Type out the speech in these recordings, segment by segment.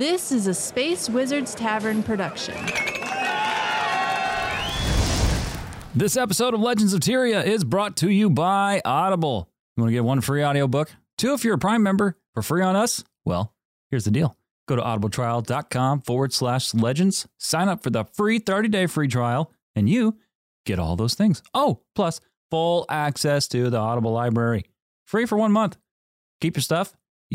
This is a Space Wizards Tavern production. This episode of Legends of Tyria is brought to you by Audible. You want to get one free audiobook? Two if you're a Prime member for free on us? Well, here's the deal. Go to audibletrial.com forward slash legends, sign up for the free 30 day free trial, and you get all those things. Oh, plus full access to the Audible library. Free for one month. Keep your stuff,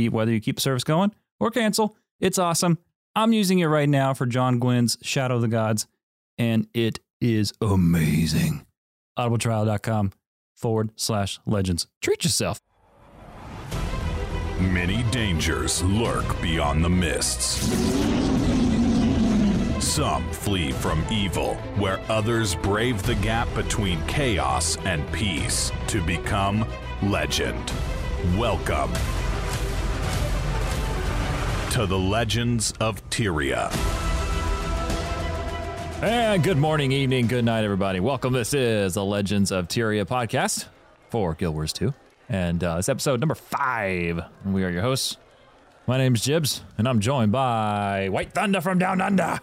whether you keep the service going or cancel. It's awesome. I'm using it right now for John Gwynne's Shadow of the Gods, and it is amazing. Audibletrial.com forward slash legends. Treat yourself. Many dangers lurk beyond the mists. Some flee from evil, where others brave the gap between chaos and peace to become legend. Welcome to the Legends of Tyria. And good morning, evening, good night, everybody. Welcome. This is the Legends of Tyria podcast for Guild Wars 2. And uh, it's episode number five. And we are your hosts. My name's Jibs, and I'm joined by White Thunder from Down Under.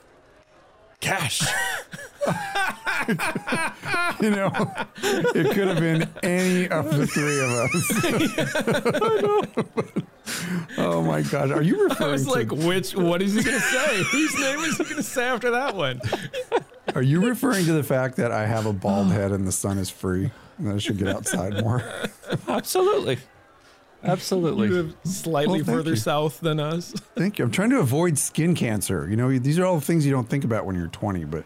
Cash. You know, it could have been any of the three of us. oh my God. are you referring I was to? like, which? What is he going to say? Whose name is he going to say after that one? are you referring to the fact that I have a bald head and the sun is free, and I should get outside more? Absolutely. Absolutely. You live slightly Well, further you. south than us. Thank you. I'm trying to avoid skin cancer. You know, these are all the things you don't think about when you're 20, but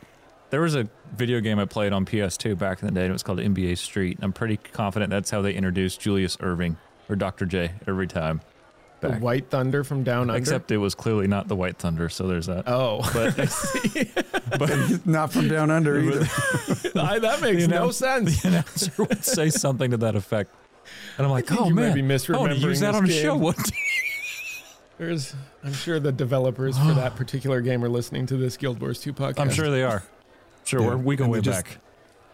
There was a video game I played on PS2 back in the day, and it was called NBA Street. I'm pretty confident that's how they introduced Julius Erving or Dr. J every time. The White Thunder from down under. Except it was clearly not the White Thunder, so there's that. oh, But, but not from down under either. I, that makes You no sense. the announcer would say something to that effect. And I'm like, think oh you man, might be I want to use that this on a game." show one day. There's, I'm sure the developers for that particular game are listening to this Guild Wars 2 podcast. I'm sure they are. Sure, Yeah, we're, we go and way they just- back.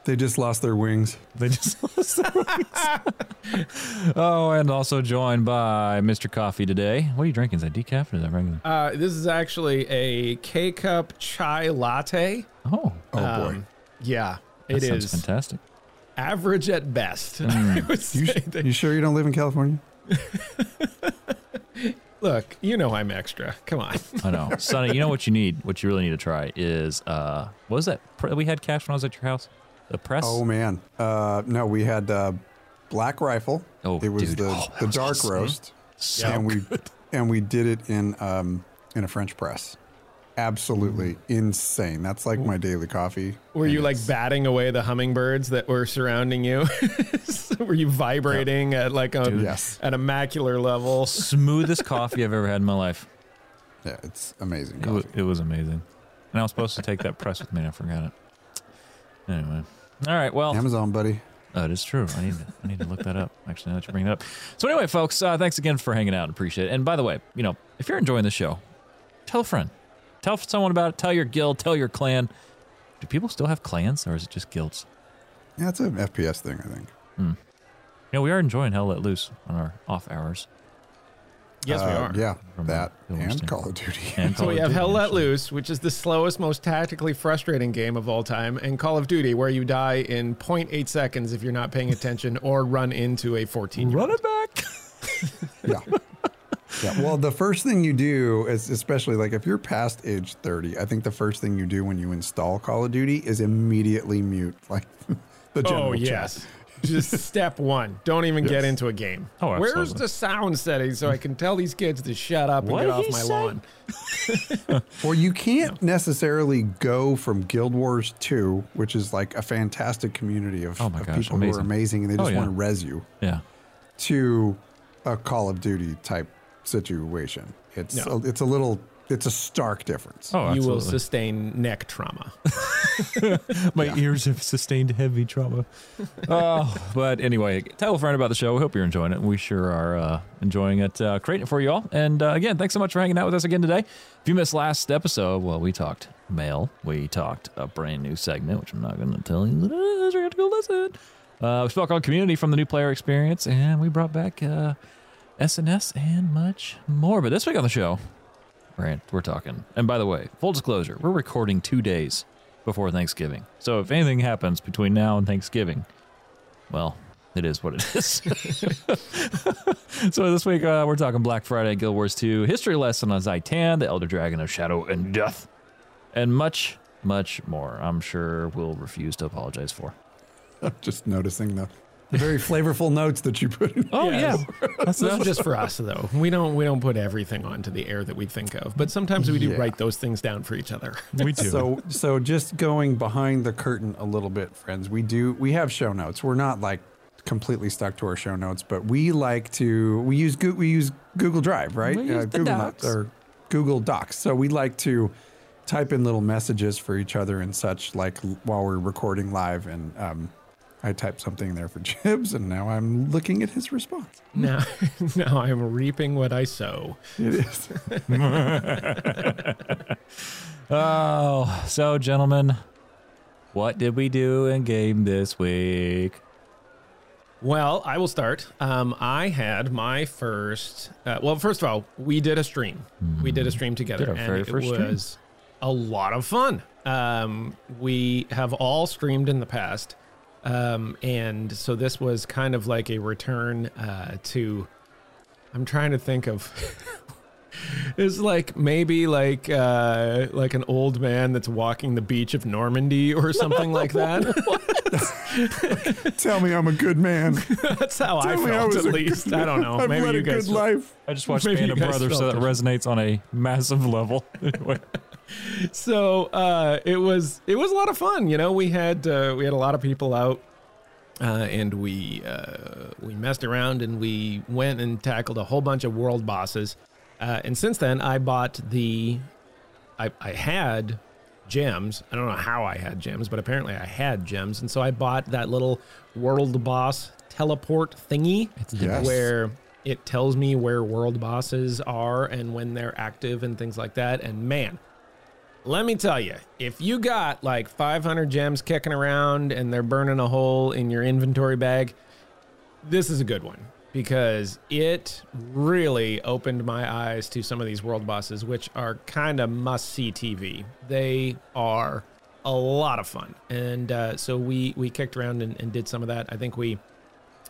They just lost their wings. They just lost their wings. oh, and also joined by Mr. Coffee today. What are you drinking? Is that decaf or is that regular? Uh, this is actually a K cup chai latte. Oh, Oh boy. Um, yeah, that it sounds is fantastic. Average at best. Mm. You, sh- you sure you don't live in California? Look, you know I'm extra. Come on. I know, Sonny. You know what you need? What you really need to try is uh, what was that we had cash when I was at your house? The press. Oh man. Uh, no, we had uh, Black Rifle. Oh, it was dude. the, Oh, the was dark awesome. roast, So and we and we did it in um, in a French press. Absolutely insane. That's like my daily coffee. Were you like batting away the hummingbirds that were surrounding you? were you vibrating at like a Yes. at a macular level? smoothest coffee I've ever had in my life. Yeah, it's amazing. It was, it was amazing. And I was supposed to take that press with me, and I forgot it. Anyway, all right. Well, Amazon, buddy. Oh, it is true. I need to, I need to look that up. Actually, now that you bring it up. So anyway, folks, uh, thanks again for hanging out. Appreciate it. And by the way, you know, if you're enjoying the show, tell a friend, tell someone about it. Tell your guild, tell your clan. Do people still have clans, or is it just guilds? Yeah, it's an FPS thing, I think. You know, we are enjoying Hell Let Loose on our off hours. Yes, we Uh, are. Yeah, From that and. Call of Duty. And So we have Duty, Hell Let actually. Loose, which is the slowest, most tactically frustrating game of all time, and Call of Duty, where you die in 0.8 seconds if you're not paying attention or run into a 14 year Run it back. yeah. Yeah. Well, the first thing you do is, especially like if you're past age 30, I think the first thing you do when you install Call of Duty is immediately mute like the oh, general Oh, chat. yes. Just step one. Don't even get into a game. Oh, absolutely. Where's the sound setting so I can tell these kids to shut up and What get did off he my say? lawn? Well, you can't necessarily go from Guild Wars 2, which is like a fantastic community of, Oh my of gosh, people who are amazing and they Oh, just yeah. want to res you, Yeah. to a Call of Duty type situation. It's No. a, it's a little it's a stark difference. Oh, You will sustain neck trauma. My ears have sustained heavy trauma. oh, but anyway, tell a friend about the show. We hope you're enjoying it. We sure are uh, enjoying it, uh, creating it for you all. And uh, again, thanks so much for hanging out with us again today. If you missed last episode, well, we talked mail. We talked a brand new segment, which I'm not going to tell you what it is. You're going to go listen. Uh, we spoke on community from the new player experience, and we brought back uh, SNS and much more. But this week on the show, right? We're talking. And by the way, full disclosure, we're recording two days before Thanksgiving. So if anything happens between now and Thanksgiving, well, it is what it is. so this week uh, we're talking Black Friday, Guild Wars 2, history lesson on Zhaitan, the Elder Dragon of Shadow and Death, and much, much more. I'm sure we'll refuse to apologize for. I'm just noticing the, the very flavorful notes that you put in. Oh Yes. yeah, that's, This is just for us, though. We don't we don't put everything onto the air that we think of, but sometimes we do Yeah. write those things down for each other. we do. So so just going behind the curtain a little bit, friends. We do we have show notes. We're not like completely stuck to our show notes, but we like to we use Goo- we use Google Drive, right? We use the Google Docs. or Google Docs. So we like to type in little messages for each other and such, like while we're recording live. And um, I typed something there for Jibs, and now I'm looking at his response. now, now I'm reaping what I sow. It is. Oh, so gentlemen, what did we do in game this week? Well, I will start. Um, I had my first. Uh, well, first of all, we did a stream. We did a stream together, Did our and very it first stream. was a lot of fun. Um, we have all streamed in the past, um, and so this was kind of like a return uh, to. I'm trying to think of. It's like maybe like uh, like an old man that's walking the beach of Normandy or something like that. Tell me I'm a good man. That's how I Tell I felt was at least. good I don't know. I've Maybe led you a guys good feel- life. I just watched Maybe Band of guys Brothers, so that it. resonates on a massive level. Anyway. So uh, it was it was a lot of fun. You know, we had uh, we had a lot of people out, uh, and we uh, we messed around and we went and tackled a whole bunch of world bosses. Uh, and since then, I bought the I, I had gems. I don't know how I had gems, but apparently I had gems, and so I bought that little world boss teleport thingy. Yes. where it tells me where world bosses are and when they're active and things like that. And man, let me tell you, if you got like 500 gems kicking around and they're burning a hole in your inventory bag, this is a good one because it really opened my eyes to some of these world bosses, which are kind of must see TV. They are a lot of fun. And uh, so we, we kicked around and, and did some of that. I think we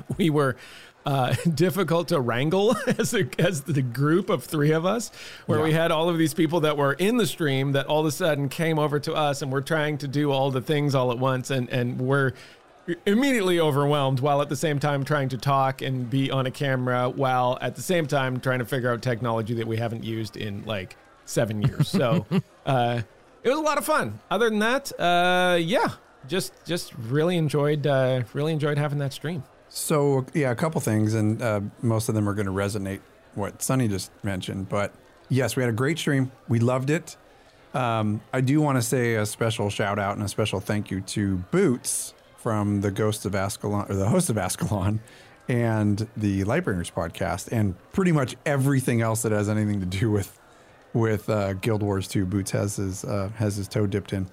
we were uh, difficult to wrangle as a, as the group of three of us, where we had all of these people that were in the stream that all of a sudden came over to us and we're trying to do all the things all at once, and and we're immediately overwhelmed while at the same time trying to talk and be on a camera while at the same time trying to figure out technology that we haven't used in like seven years. So uh, it was a lot of fun. Other than that, uh, yeah, just just really enjoyed uh, really enjoyed having that stream. So yeah, a couple things, and uh, most of them are going to resonate what Sonny just mentioned. But yes, we had a great stream. We loved it. Um, I do want to say a special shout out and a special thank you to Boots from the Ghost of Ascalon or the host of Ascalon and the Lightbringers podcast, and pretty much everything else that has anything to do with with uh, Guild Wars 2. Boots has his uh, has his toe dipped in.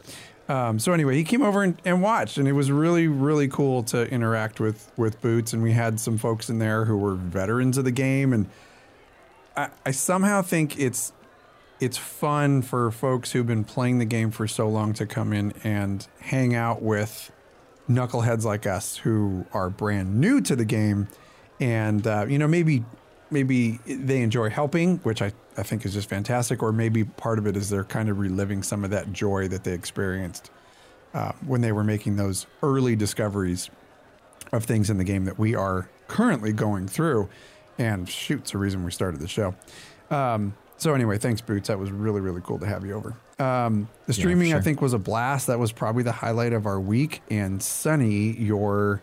Um, so anyway, he came over and, and watched, and it was really really cool to interact with with Boots. And we had some folks in there who were veterans of the game, and I, I somehow think it's it's fun for folks who've been playing the game for so long to come in and hang out with knuckleheads like us who are brand new to the game and uh, you know maybe maybe they enjoy helping which I, I think is just fantastic or maybe part of it is they're kind of reliving some of that joy that they experienced uh, when they were making those early discoveries of things in the game that we are currently going through. And shoot's the reason we started the show. Um, so anyway thanks boots. That was really really cool to have you over. Um, the streaming i sure. think was a blast. That was probably the highlight of our week. And Sonny your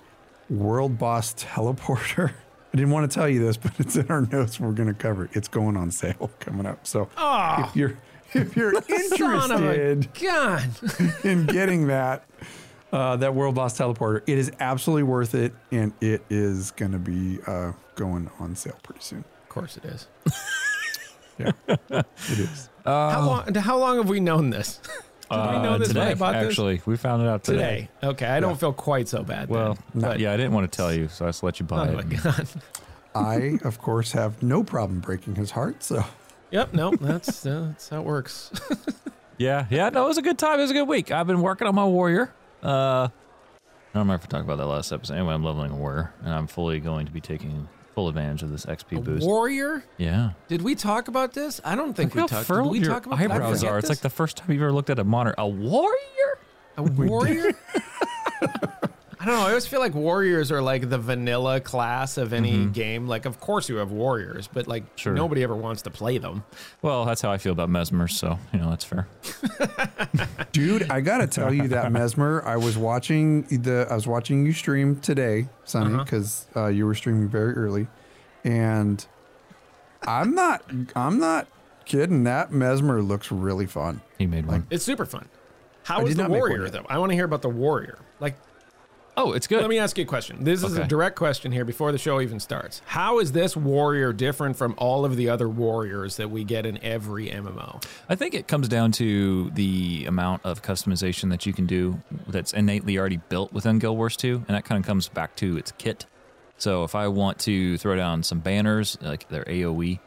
world boss teleporter i didn't want to tell you this but it's in our notes we're going to cover it it's going on sale coming up so Oh, if you're if you're son of a interested in getting that uh, that world boss teleporter. It is absolutely worth it, and it is going to be uh, going on sale pretty soon. Of course it is. Yeah, it is. how long? How long have we known this? Did we know Uh, this today, when I bought this? actually, we found it out today. Today. Okay, I don't feel quite so bad. Well, then, but- yeah, I didn't want to tell you, so I just let you buy Oh it. my god! I, of course, have no problem breaking his heart. So Yep. No, that's uh, that's how it works. Yeah, yeah, no, it was a good time. It was a good week. I've been working on my warrior. Uh, I don't remember if I talked about that last episode. Anyway, I'm leveling a warrior, and I'm fully going to be taking full advantage of this XP A boost. warrior? yeah. Did we talk about this? I don't think we Look how talked. Did furrowed we your talk about eyebrows are. It's this? like the first time you've ever looked at a monitor. A warrior? A warrior? I don't know. I always feel like warriors are like the vanilla class of any game. Like, of course you have warriors, but like Sure. nobody ever wants to play them. Well, that's how I feel about Mesmer, so, you know, that's fair. Dude, I gotta tell you that Mesmer. I was watching the. I was watching you stream today, Sonny, because uh, you were streaming very early, and I'm not. I'm not kidding. That Mesmer looks really fun. He made one. It's super fun. How I is the not make one warrior though? I want to hear about the warrior. Like, Oh, it's good. let me ask you a question. This is a direct question here before the show even starts. How is this warrior different from all of the other warriors that we get in every MMO? I think it comes down to the amount of customization that you can do that's innately already built within Guild Wars 2, and that kind of comes back to its kit. So if I want to throw down some banners, like their AOE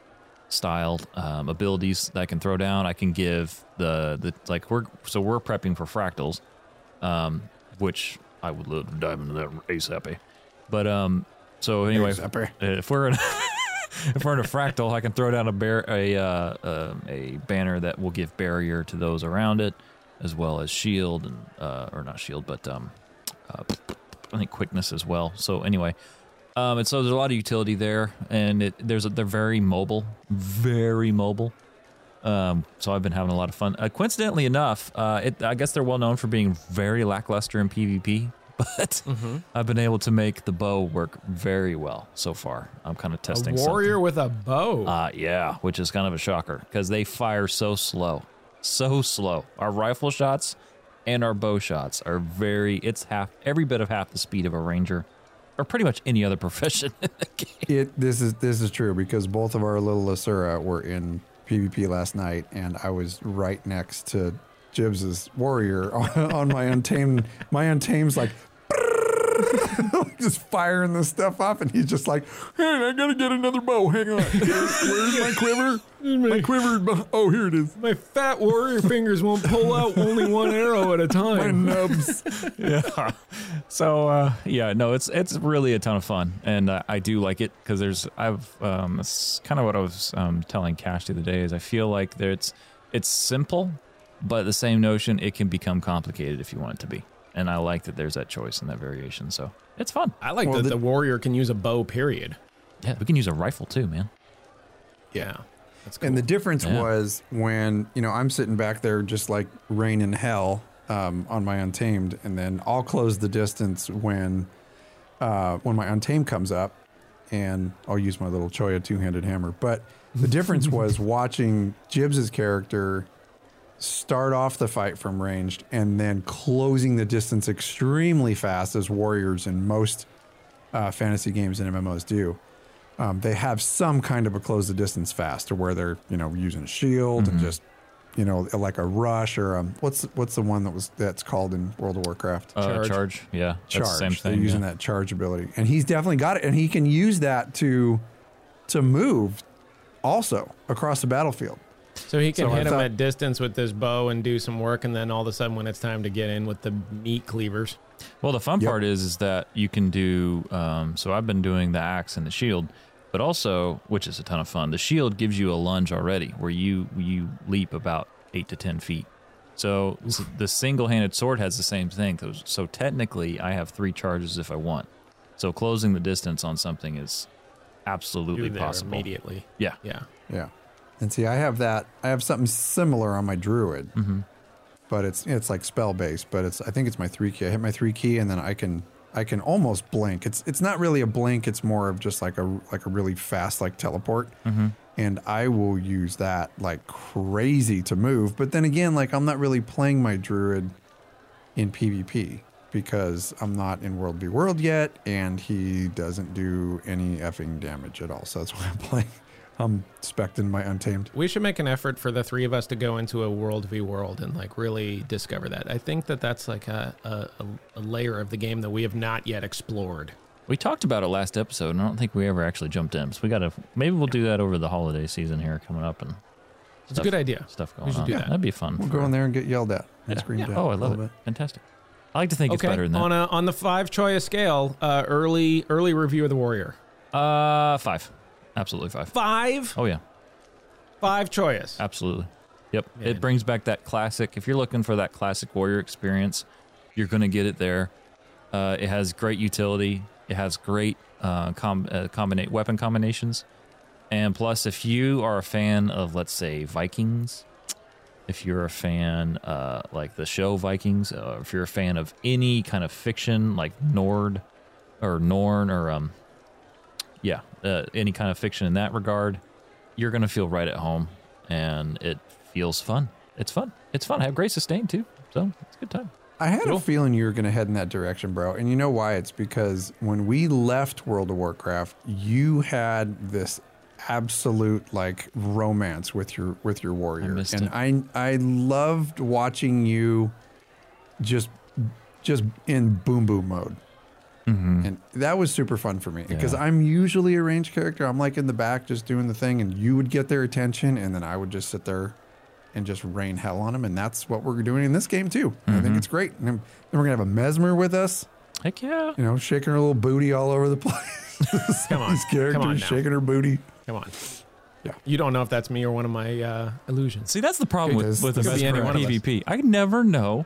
style um, abilities that I can throw down, I can give the the like we're so we're prepping for fractals, um, which I would love to dive into that ASAP. But um, so anyway, ASAP. if we're in if we're in a fractal, I can throw down a bear a uh, uh, a banner that will give barrier to those around it, as well as shield and uh, or not shield, but um, uh, I think quickness as well. So anyway, um, and so there's a lot of utility there, and it there's a, they're very mobile, very mobile. Um, so I've been having a lot of fun. Uh, coincidentally enough, uh, it, I guess they're well known for being very lackluster in PvP, but I've been able to make the bow work very well so far. I'm kind of testing a warrior with a bow. Uh, yeah, which is kind of a shocker because they fire so slow, so slow. Our rifle shots and our bow shots are very. It's half every bit of half the speed of a ranger, or pretty much any other profession in the game. It. This is this is true because both of our little Asura were in PvP last night, and I was right next to Jibs's warrior on, on my untamed. My untamed's like. just firing this stuff off, and he's just like, "Hey, I gotta get another bow. Hang on, where's, my quiver? My quiver. Oh, here it is. My fat warrior fingers won't pull out only one arrow at a time. My nubs. yeah. So uh, yeah, no, it's it's really a ton of fun, and uh, I do like it because there's I've um, it's kind of what I was um, telling Cash the other day is I feel like there it's it's simple, but the same notion it can become complicated if you want it to be, and I like that there's that choice and that variation. So it's fun. I like Well, that the- the warrior can use a bow. Period. Yeah, we can use a rifle too, man. Yeah, that's cool. And the difference Yeah. was when, you know, I'm sitting back there just like rain in hell um, on my Untamed, and then I'll close the distance when uh, when my Untamed comes up, and I'll use my little Choya two handed hammer. But the difference was watching Jibs's character start off the fight from ranged and then closing the distance extremely fast as warriors in most uh, fantasy games and MMOs do um, they have some kind of a close the distance fast to where they're you know using a shield Mm-hmm. and just you know like a rush or um, what's what's the one that was that's called in World of Warcraft Uh, charge. Charge. yeah, that's charge. the same They're using yeah. that charge ability, and he's definitely got it, and he can use that to to move also across the battlefield. So he can so hit him thought- at distance with this bow and do some work, and then all of a sudden, when it's time to get in with the meat cleavers, Well, the fun Yep. part is is that you can do. Um, so I've been doing the axe and the shield, but also, which is a ton of fun. The shield gives you a lunge already, where you you leap about eight to ten feet. So s- the single-handed sword has the same thing. Those- So technically, I have three charges if I want. So closing the distance on something is absolutely possible. immediately. Yeah. Yeah. Yeah, and see, I have that. I have something similar on my druid, Mm-hmm. but it's it's like spell based. But it's I think it's my three key. I hit my three key, and then I can I can almost blink. It's it's not really a blink. It's more of just like a like a really fast like teleport. Mm-hmm. And I will use that like crazy to move. But then again, like I'm not really playing my druid in PvP because I'm not in World v World yet, and he doesn't do any effing damage at all. So that's why I'm playing. I'm specting my Untamed. We should make an effort for the three of us to go into a world v world and like really discover that. I think that that's like a, a, a- a layer of the game that we have not yet explored. We talked about it last episode, and I don't think we ever actually jumped in. So we got to maybe we'll do that over the holiday season here coming up, and It's a good idea. Stuff going We should on. do that. That'd be fun. We'll go in there and get yelled at and Yeah. screamed at. Oh, I a love little it. Fantastic. I like to think Okay, it's better than on that. a on the five choice scale, uh, early early review of the Warrior. uh, five. Absolutely five. Five, Oh yeah, five choice. absolutely. Yep. Man. It brings back that classic. If you're looking for that classic warrior experience, you're going to get it there. Uh, it has great utility. It has great uh, com- uh, combinate weapon combinations, and plus, if you are a fan of, let's say, Vikings, if you're a fan uh, like the show Vikings, uh, if you're a fan of any kind of fiction like Nord or Norn or um, yeah, uh, any kind of fiction in that regard, you're gonna feel right at home, and it feels fun. It's fun. It's fun. I have great sustain too, so it's a good time. I had Cool. a feeling you were going to head in that direction, bro. And you know why? It's because when we left World of Warcraft, you had this absolute like romance with your with your warrior, missed and. I I loved watching you just just in boom boom mode. And that was super fun for me because Yeah. I'm usually a range character. I'm like in the back just doing the thing, and you would get their attention, and then I would just sit there and just rain hell on them. And that's what we're doing in this game too. And I think it's great. And then then we're gonna have a mesmer with us, Heck yeah! you know, shaking her little booty all over the place. Come on, These characters come on shaking her booty. Come on. Yeah. You don't know if that's me or one of my uh, illusions. See, that's the problem It with, is. with the be any one of us. PvP. I never know.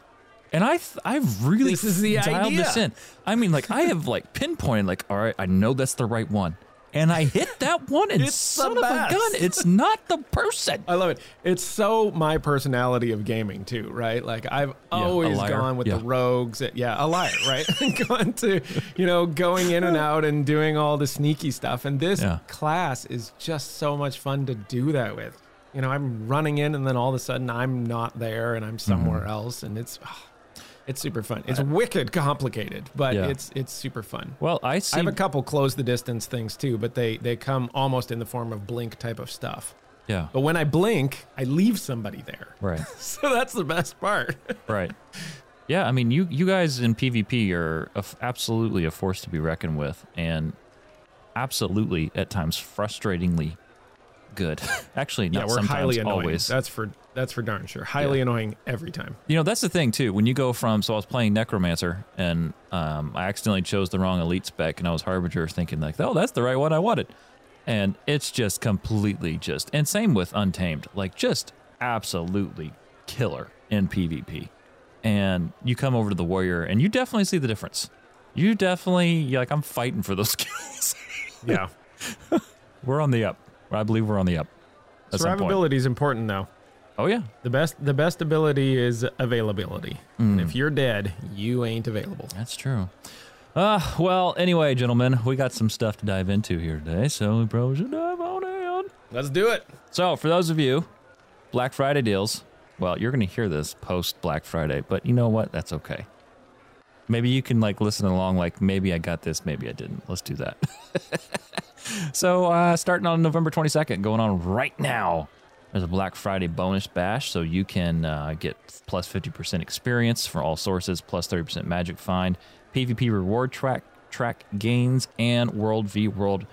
And I, th- I've really This is the dialed this in. I mean, like I have like pinpointed, like, all right, I know that's the right one, and I hit that one, and It's son of a gun, it's not the person. I love it. It's so my personality of gaming too, right? Like I've always liar. gone with Yeah. the rogues. Yeah, a liar, right? going to, you know, going in and out and doing all the sneaky stuff. And this Yeah. class is just so much fun to do that with. You know, I'm running in and then all of a sudden I'm not there and I'm somewhere Mm-hmm. else, and it's. ah, it's super fun. It's wicked complicated, but Yeah. it's it's super fun. Well, I see. I have a couple close the distance things too, but they they come almost in the form of blink type of stuff. yeah, But when I blink, I leave somebody there. right. So that's the best part. Right. Yeah, I mean, you you guys in PvP are a absolutely a force to be reckoned with, and absolutely at times frustratingly good. Actually, not yeah, we're sometimes, highly annoying. always. That's for that's for darn sure. Highly annoying every time. You know, that's the thing too. When you go from, so I was playing Necromancer, and um, I accidentally chose the wrong elite spec, and I was Harbinger, thinking like, oh, that's the right one I wanted, and it's just completely just, and same with Untamed, like just absolutely killer in PvP. And you come over to the Warrior, and you definitely see the difference. You definitely, you're like, I'm fighting for those skills. Yeah. we're on the up. I believe we're on the up. Survivability is important though. Oh yeah, The best the best ability is availability. And if you're dead, you ain't available. That's true. Uh, well, anyway, gentlemen, we got some stuff to dive into here today, so we probably should dive on in. Let's do it. So, for those of you, Black Friday deals, well, you're going to hear this post Black Friday, but you know what? That's okay. Maybe you can like listen along, like maybe I got this, maybe I didn't. Let's do that. so, uh, starting on November 22nd, going on right now, there's a Black Friday bonus bash, so you can uh, get plus 50% experience for all sources, plus 30% magic find, PvP reward track track gains, and World v World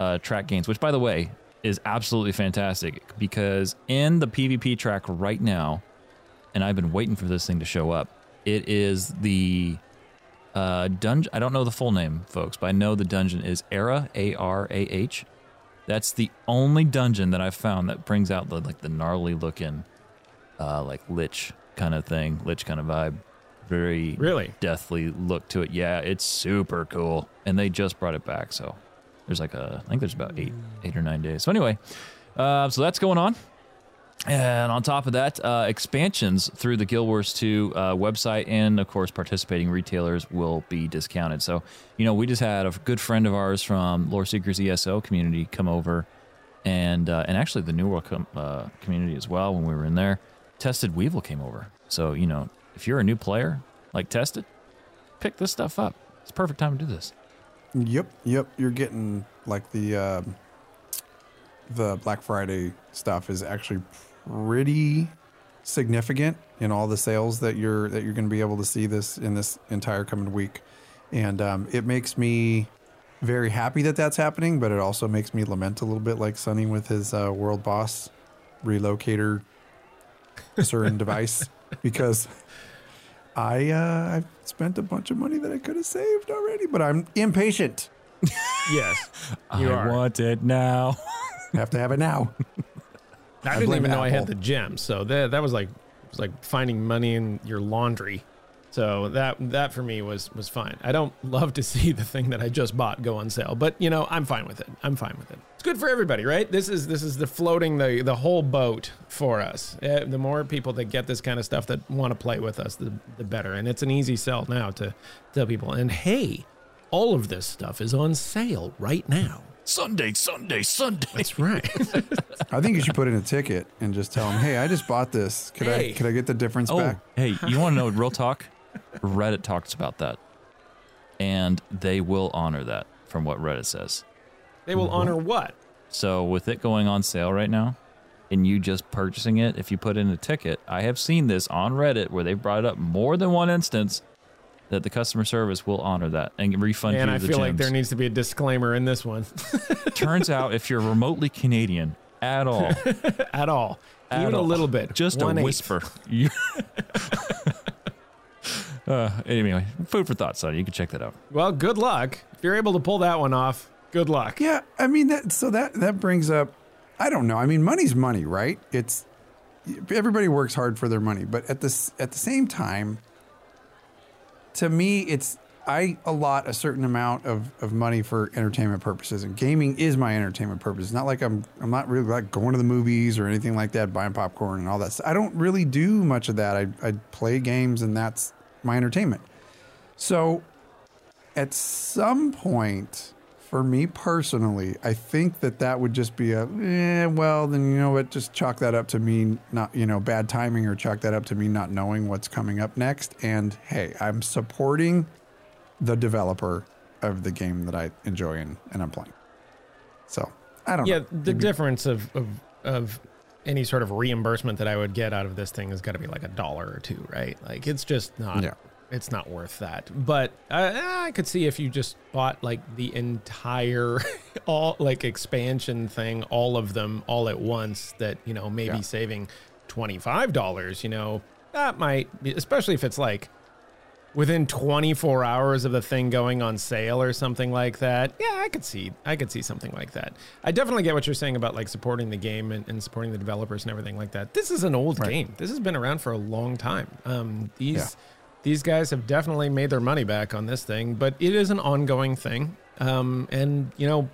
uh, track gains. Which, by the way, is absolutely fantastic because in the PvP track right now, and I've been waiting for this thing to show up. It is the uh, dungeon. I don't know the full name, folks, but I know the dungeon is Arah A R A H. That's the only dungeon that I've found that brings out the like the gnarly looking, uh, like lich kind of thing, lich kind of vibe. Very Really? deathly look to it. Yeah, it's super cool, and they just brought it back. So there's like a, I think there's about eight, eight or nine days. So anyway, uh, so that's going on. And on top of that, uh, expansions through the Guild Wars 2 uh, website and, of course, participating retailers will be discounted. So, you know, we just had a good friend of ours from Lore Seekers ESO community come over, and uh, and actually the New World com- uh, community as well when we were in there. Tested Weevil came over. So, you know, if you're a new player, like Tested, pick this stuff up. It's perfect time to do this. Yep, yep. You're getting like the um the Black Friday stuff is actually pretty significant in all the sales that you're that you're going to be able to see this in this entire coming week, and um, it makes me very happy that that's happening. But it also makes me lament a little bit, like Sonny with his uh, world boss relocator certain device because I uh, I've spent a bunch of money that I could have saved already, but I'm impatient. Yes, you I are. want it now. have to have it now. I didn't blame even know I had the gems, so that that was like it was like finding money in your laundry. So that that for me was was fine. I don't love to see the thing that I just bought go on sale, but you know I'm fine with it. I'm fine with it. It's good for everybody, right? This is this is the floating the the whole boat for us. Uh, the more people that get this kind of stuff that want to play with us, the the better. And it's an easy sell now to tell people. And hey, all of this stuff is on sale right now. Sunday, Sunday, Sunday. That's right. I think you should put in a ticket and just tell them, "Hey, I just bought this. Could Hey. I could I get the difference Oh, back?" hey, you want to know real talk? Reddit talks about that, and they will honor that from what Reddit says. they will honor what? So with it going on sale right now, and you just purchasing it, if you put in a ticket, I have seen this on Reddit where they brought it up more than one instance that the customer service will honor that and refund And you I the feel like there needs to be a disclaimer in this one Turns out if you're remotely Canadian at all, at all, At even a little bit, just a One-eighth. whisper. Uh, anyway, food for thought, son. You can check that out. Well, good luck if you're able to pull that one off. Good luck. Yeah, I mean that. So that that brings up. I don't know. I mean, money's money, right? It's everybody works hard for their money, but at this at the same time, to me, it's I allot a certain amount of, of money for entertainment purposes, and gaming is my entertainment purpose. It's not like I'm I'm not really like going to the movies or anything like that, buying popcorn and all that. I don't really do much of that. I I play games, and that's my entertainment. So, at some point, for me personally, I think that that would just be a, eh, well, then you know what, just chalk that up to me not, you know, bad timing or chalk that up to me not knowing what's coming up next. And hey, I'm supporting the developer of the game that I enjoy and, and I'm playing. So I don't Yeah, know. the difference of, of of any sort of reimbursement that I would get out of this thing has got to be like a dollar or two, right? Like it's just not. Yeah. It's not worth that. But I, I could see if you just bought like the entire, all like expansion thing, all of them all at once, that, you know, maybe Yeah. saving $25, you know, that might, be, especially if it's like within 24 hours of the thing going on sale or something like that yeah i could see i could see something like that i definitely get what you're saying about like supporting the game and, and supporting the developers and everything like that this is an old Right. game this has been around for a long time um these Yeah. These guys have definitely made their money back on this thing but it is an ongoing thing um and you know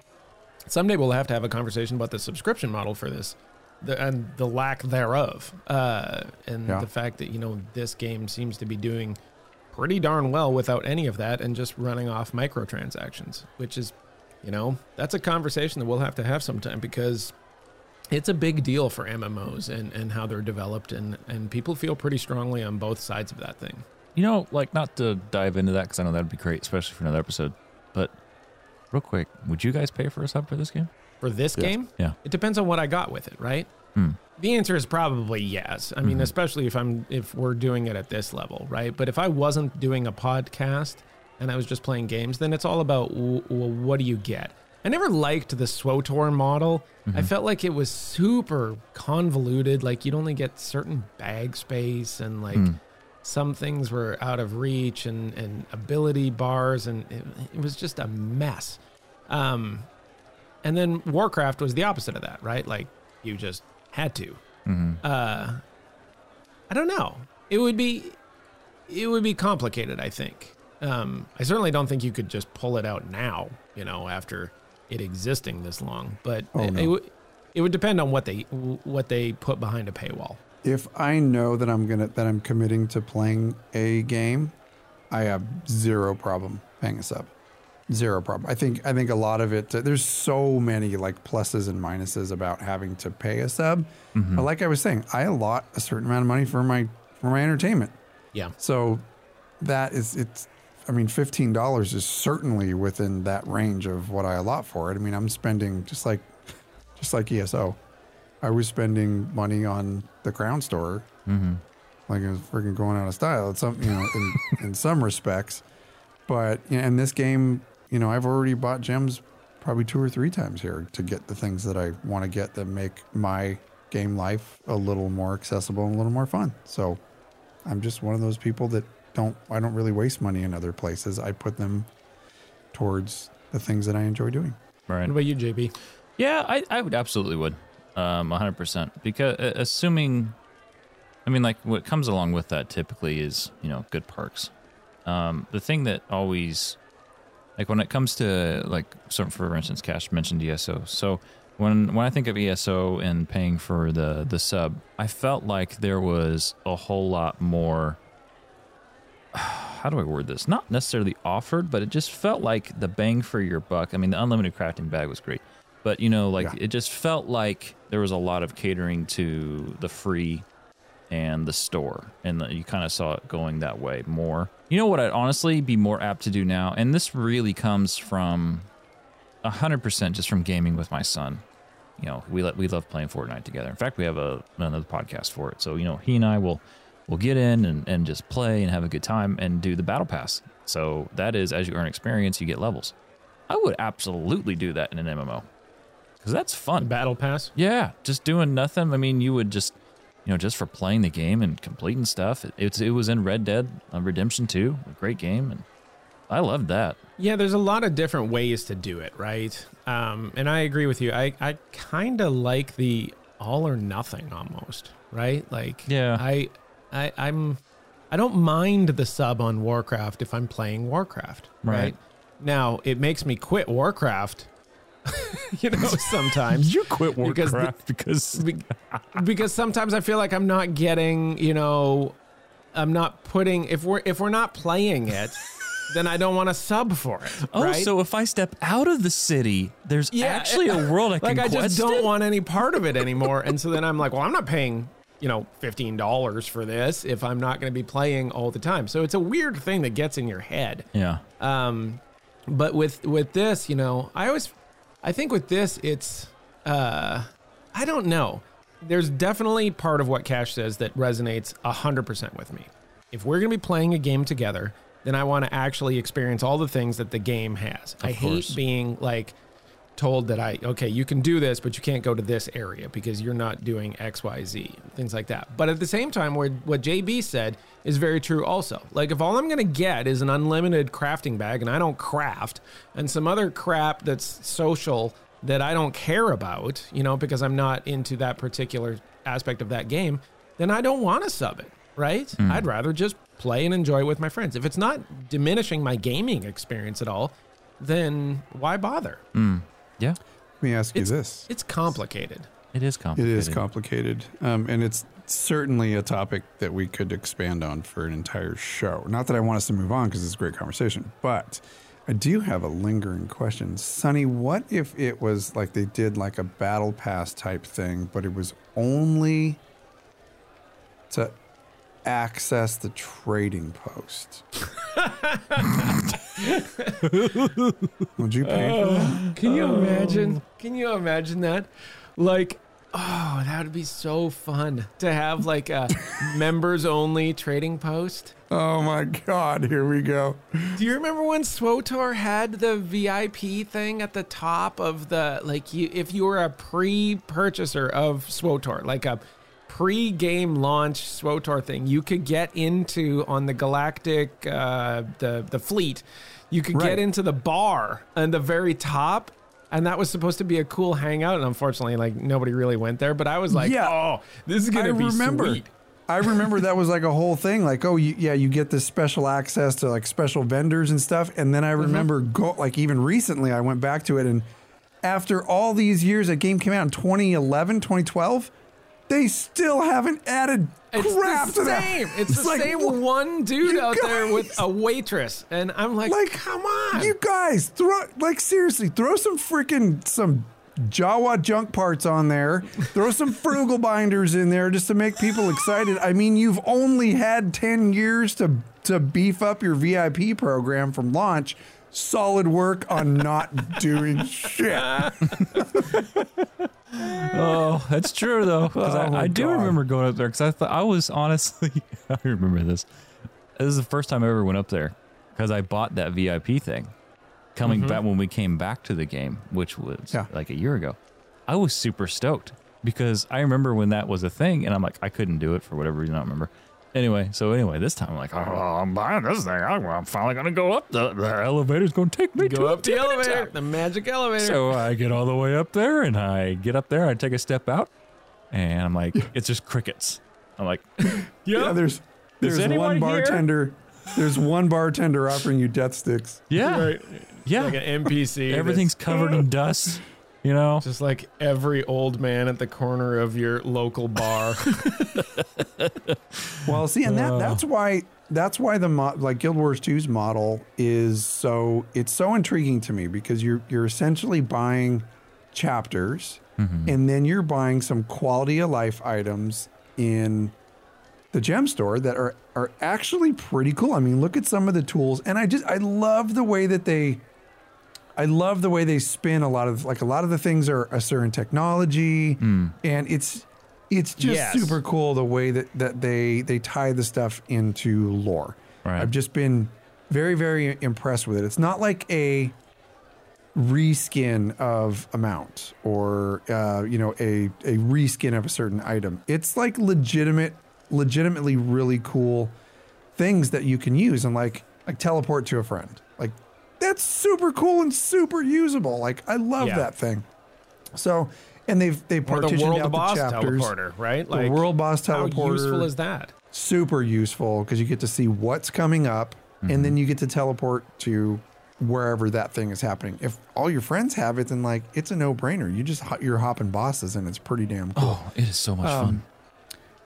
someday we'll have to have a conversation about the subscription model for this the, and the lack thereof uh and Yeah. the fact that you know this game seems to be doing pretty darn well without any of that and just running off microtransactions, which is, you know, that's a conversation that we'll have to have sometime because it's a big deal for MMOs and, and how they're developed and, and people feel pretty strongly on both sides of that thing. You know, like not to dive into that because I know that'd be great, especially for another episode. But real quick, would you guys pay for a sub for this game? For this Yes. game, Yeah. it depends on what I got with it, right? Hmm. The answer is probably yes. I mean, Mhm. especially if I'm if we're doing it at this level, right? But if I wasn't doing a podcast and I was just playing games, then it's all about w- well, what do you get? I never liked the SWOTOR model. I felt like it was super convoluted. Like you'd only get certain bag space and like Hmm. Some things were out of reach and, and ability bars and it, it was just a mess. Um, and then Warcraft was the opposite of that, right? Like you just had to. Mm-hmm. Uh, I don't know. It would be, it would be complicated. I think. Um, I certainly don't think you could just pull it out now. You know, after it existing this long. But Oh, it, no. it, it would depend on what they what they put behind a paywall. If I know that I'm gonna that I'm committing to playing a game, I have zero problem paying a sub. Zero problem. I think I think a lot of it. There's so many like pluses and minuses about having to pay a sub. Mm-hmm. But like I was saying, I allot a certain amount of money for my for my entertainment. Yeah. So that is it's. I mean, fifteen dollars is certainly within that range of what I allot for it. I mean, I'm spending just like just like ESO. I was spending money on the Crown Store Mm-hmm. like it was freaking going out of style. It's some, you know, in, in some respects. But you know, in this game, you know, I've already bought gems probably two or three times here to get the things that I want to get that make my game life a little more accessible and a little more fun. So I'm just one of those people that don't I don't really waste money in other places. I put them towards the things that I enjoy doing. Right. What about you, JB? Yeah, I, I would absolutely would, um, 100%. Because uh, assuming, I mean, like what comes along with that typically is you know good perks. Um, the thing that always, like when it comes to like, so for instance, Cash mentioned ESO. So when when I think of ESO and paying for the the sub, I felt like there was a whole lot more. How do I word this? Not necessarily offered, but it just felt like the bang for your buck. I mean, the unlimited crafting bag was great, but you know, like Yeah. it just felt like there was a lot of catering to the free and the store, and the, you kind of saw it going that way more. You know what? I'd honestly be more apt to do now, and this really comes from hundred percent just from gaming with my son. You know, we let we love playing Fortnite together. In fact, we have a another podcast for it. So you know, he and I will will get in and, and just play and have a good time and do the battle pass. So that is as you earn experience, you get levels. I would absolutely do that in an MMO because that's fun. Battle Pass. Yeah, just doing nothing. I mean, you would just, you know, just for playing the game and completing stuff. It, it's it was in Red Dead uh, Redemption 2, a great game, and I loved that. Yeah, there's a lot of different ways to do it, right? Um, and I agree with you. I, I kind of like the all or nothing almost, right? Like, Yeah. I, I, I'm, I don't mind the sub on Warcraft if I'm playing Warcraft, right? Right. Now it makes me quit Warcraft, you know, sometimes. You quit Because the- Warcraft because, because sometimes I feel like I'm not getting, you know, I'm not putting if we're if we're not playing it, then I don't want to sub for it. oh, right? so if I step out of the city, there's Yeah, actually a world I can like I just don't in? want any part of it anymore. and so then I'm like, well, I'm not paying, you know, fifteen dollars for this if I'm not going to be playing all the time. So it's a weird thing that gets in your head. Yeah, Um, but with with this, you know, I always, I think with this, it's, uh, I don't know. There's definitely part of what Cash says that resonates hundred percent with me. If we're gonna be playing a game together, then I want to actually experience all the things that the game has. I course. hate being like told that I okay, you can do this, but you can't go to this area because you're not doing X, Y, Z, things like that. But at the same time, where what JB said is very true also. Like if all I'm gonna get is an unlimited crafting bag and I don't craft, and some other crap that's social that I don't care about, you know, because I'm not into that particular aspect of that game, then I don't want to sub it, right? I'd rather just play and enjoy it with my friends. If it's not diminishing my gaming experience at all, then why bother? yeah, Let me ask you It's- this. It's complicated. it is complicated. It is complicated. Um, and it's certainly a topic that we could expand on for an entire show. Not that I want us to move on because it's a great conversation, but I do have a lingering question. Sonny, what if it was like they did like a battle pass type thing, but it was only to access the trading post? Would you pay for uh, that? Can you imagine? Oh. Can you imagine that? Like, oh, that would be so fun to have like a members only trading post. Oh my God, here we go. Do you remember when SWOTOR had the VIP thing at the top of the like you if you were a pre-purchaser of SWOTOR, like a pre-game launch SWOTOR thing, you could get into on the Galactic uh the the fleet, you could Right. get into the bar on the very top. And that was supposed to be a cool hangout, and unfortunately, like nobody really went there. But I was like, Yeah. "Oh, this is gonna I be remember. sweet." I remember that was like a whole thing. Like, oh, you, yeah, you get this special access to like special vendors and stuff. And then I Mm-hmm. remember go like even recently, I went back to it, and after all these years, that game came out in 2011, 2012. They still haven't added It's crap the to that. same. It's, the like, same what- one dude You out there with a waitress, and I'm like, Like, come on. You guys, throw like seriously, throw some freaking some Jawa junk parts on there. Throw some frugal binders in there just to make people excited. I mean, you've only had 10 years to to beef up your VIP program from launch. Solid work on not doing shit. Oh, that's true though. 'cause Oh, I, I do remember going up there because I thought I was honestly. I remember this. This is the first time I ever went up there because I bought that VIP thing. Coming mm-hmm. back when we came back to the game, which was Yeah. like a year ago, I was super stoked because I remember when that was a thing, and I'm like, I couldn't do it for whatever reason. I don't remember. Anyway, so anyway, this time I'm like, oh, I'm buying this thing. I'm, I'm finally gonna go up. The, the elevator's gonna take me Go to up the elevator, top. the magic elevator. So I get all the way up there, and I get up there. I take a step out, and I'm like, it's just crickets. I'm like, Yeah, there's there's anyone one here? bartender. There's one bartender offering you death sticks. yeah, right. yeah. Like an NPC. Everything's covered in dust. You know, just like every old man at the corner of your local bar. Well, see, and that uh. that's why that's why the mo- like Guild Wars 2's model is so it's so intriguing to me because you're you're essentially buying chapters mm-hmm. and then you're buying some quality of life items in the gem store that are are actually pretty cool. I mean, look at some of the tools and I just I love the way that they I love the way they spin a lot of like a lot of the things are a certain technology and it's it's just Yes. super cool the way that that they they tie the stuff into lore. Right. I've just been very very impressed with it. It's not like a reskin of a mount or uh, you know a a reskin of a certain item. It's like legitimate legitimately really cool things that you can use and like like teleport to a friend. Like that's super cool and super usable. Like I love Yeah. that thing. So and they've they or the partitioned world out boss the chapters. teleporter, right? The world boss teleporter. How teleporter. useful is that? super useful because you get to see what's coming up and then you get to teleport to wherever that thing is happening. If all your friends have it, then like it's a no brainer. You just hop- you're hopping bosses and it's pretty damn cool. oh, it is so much Um, fun.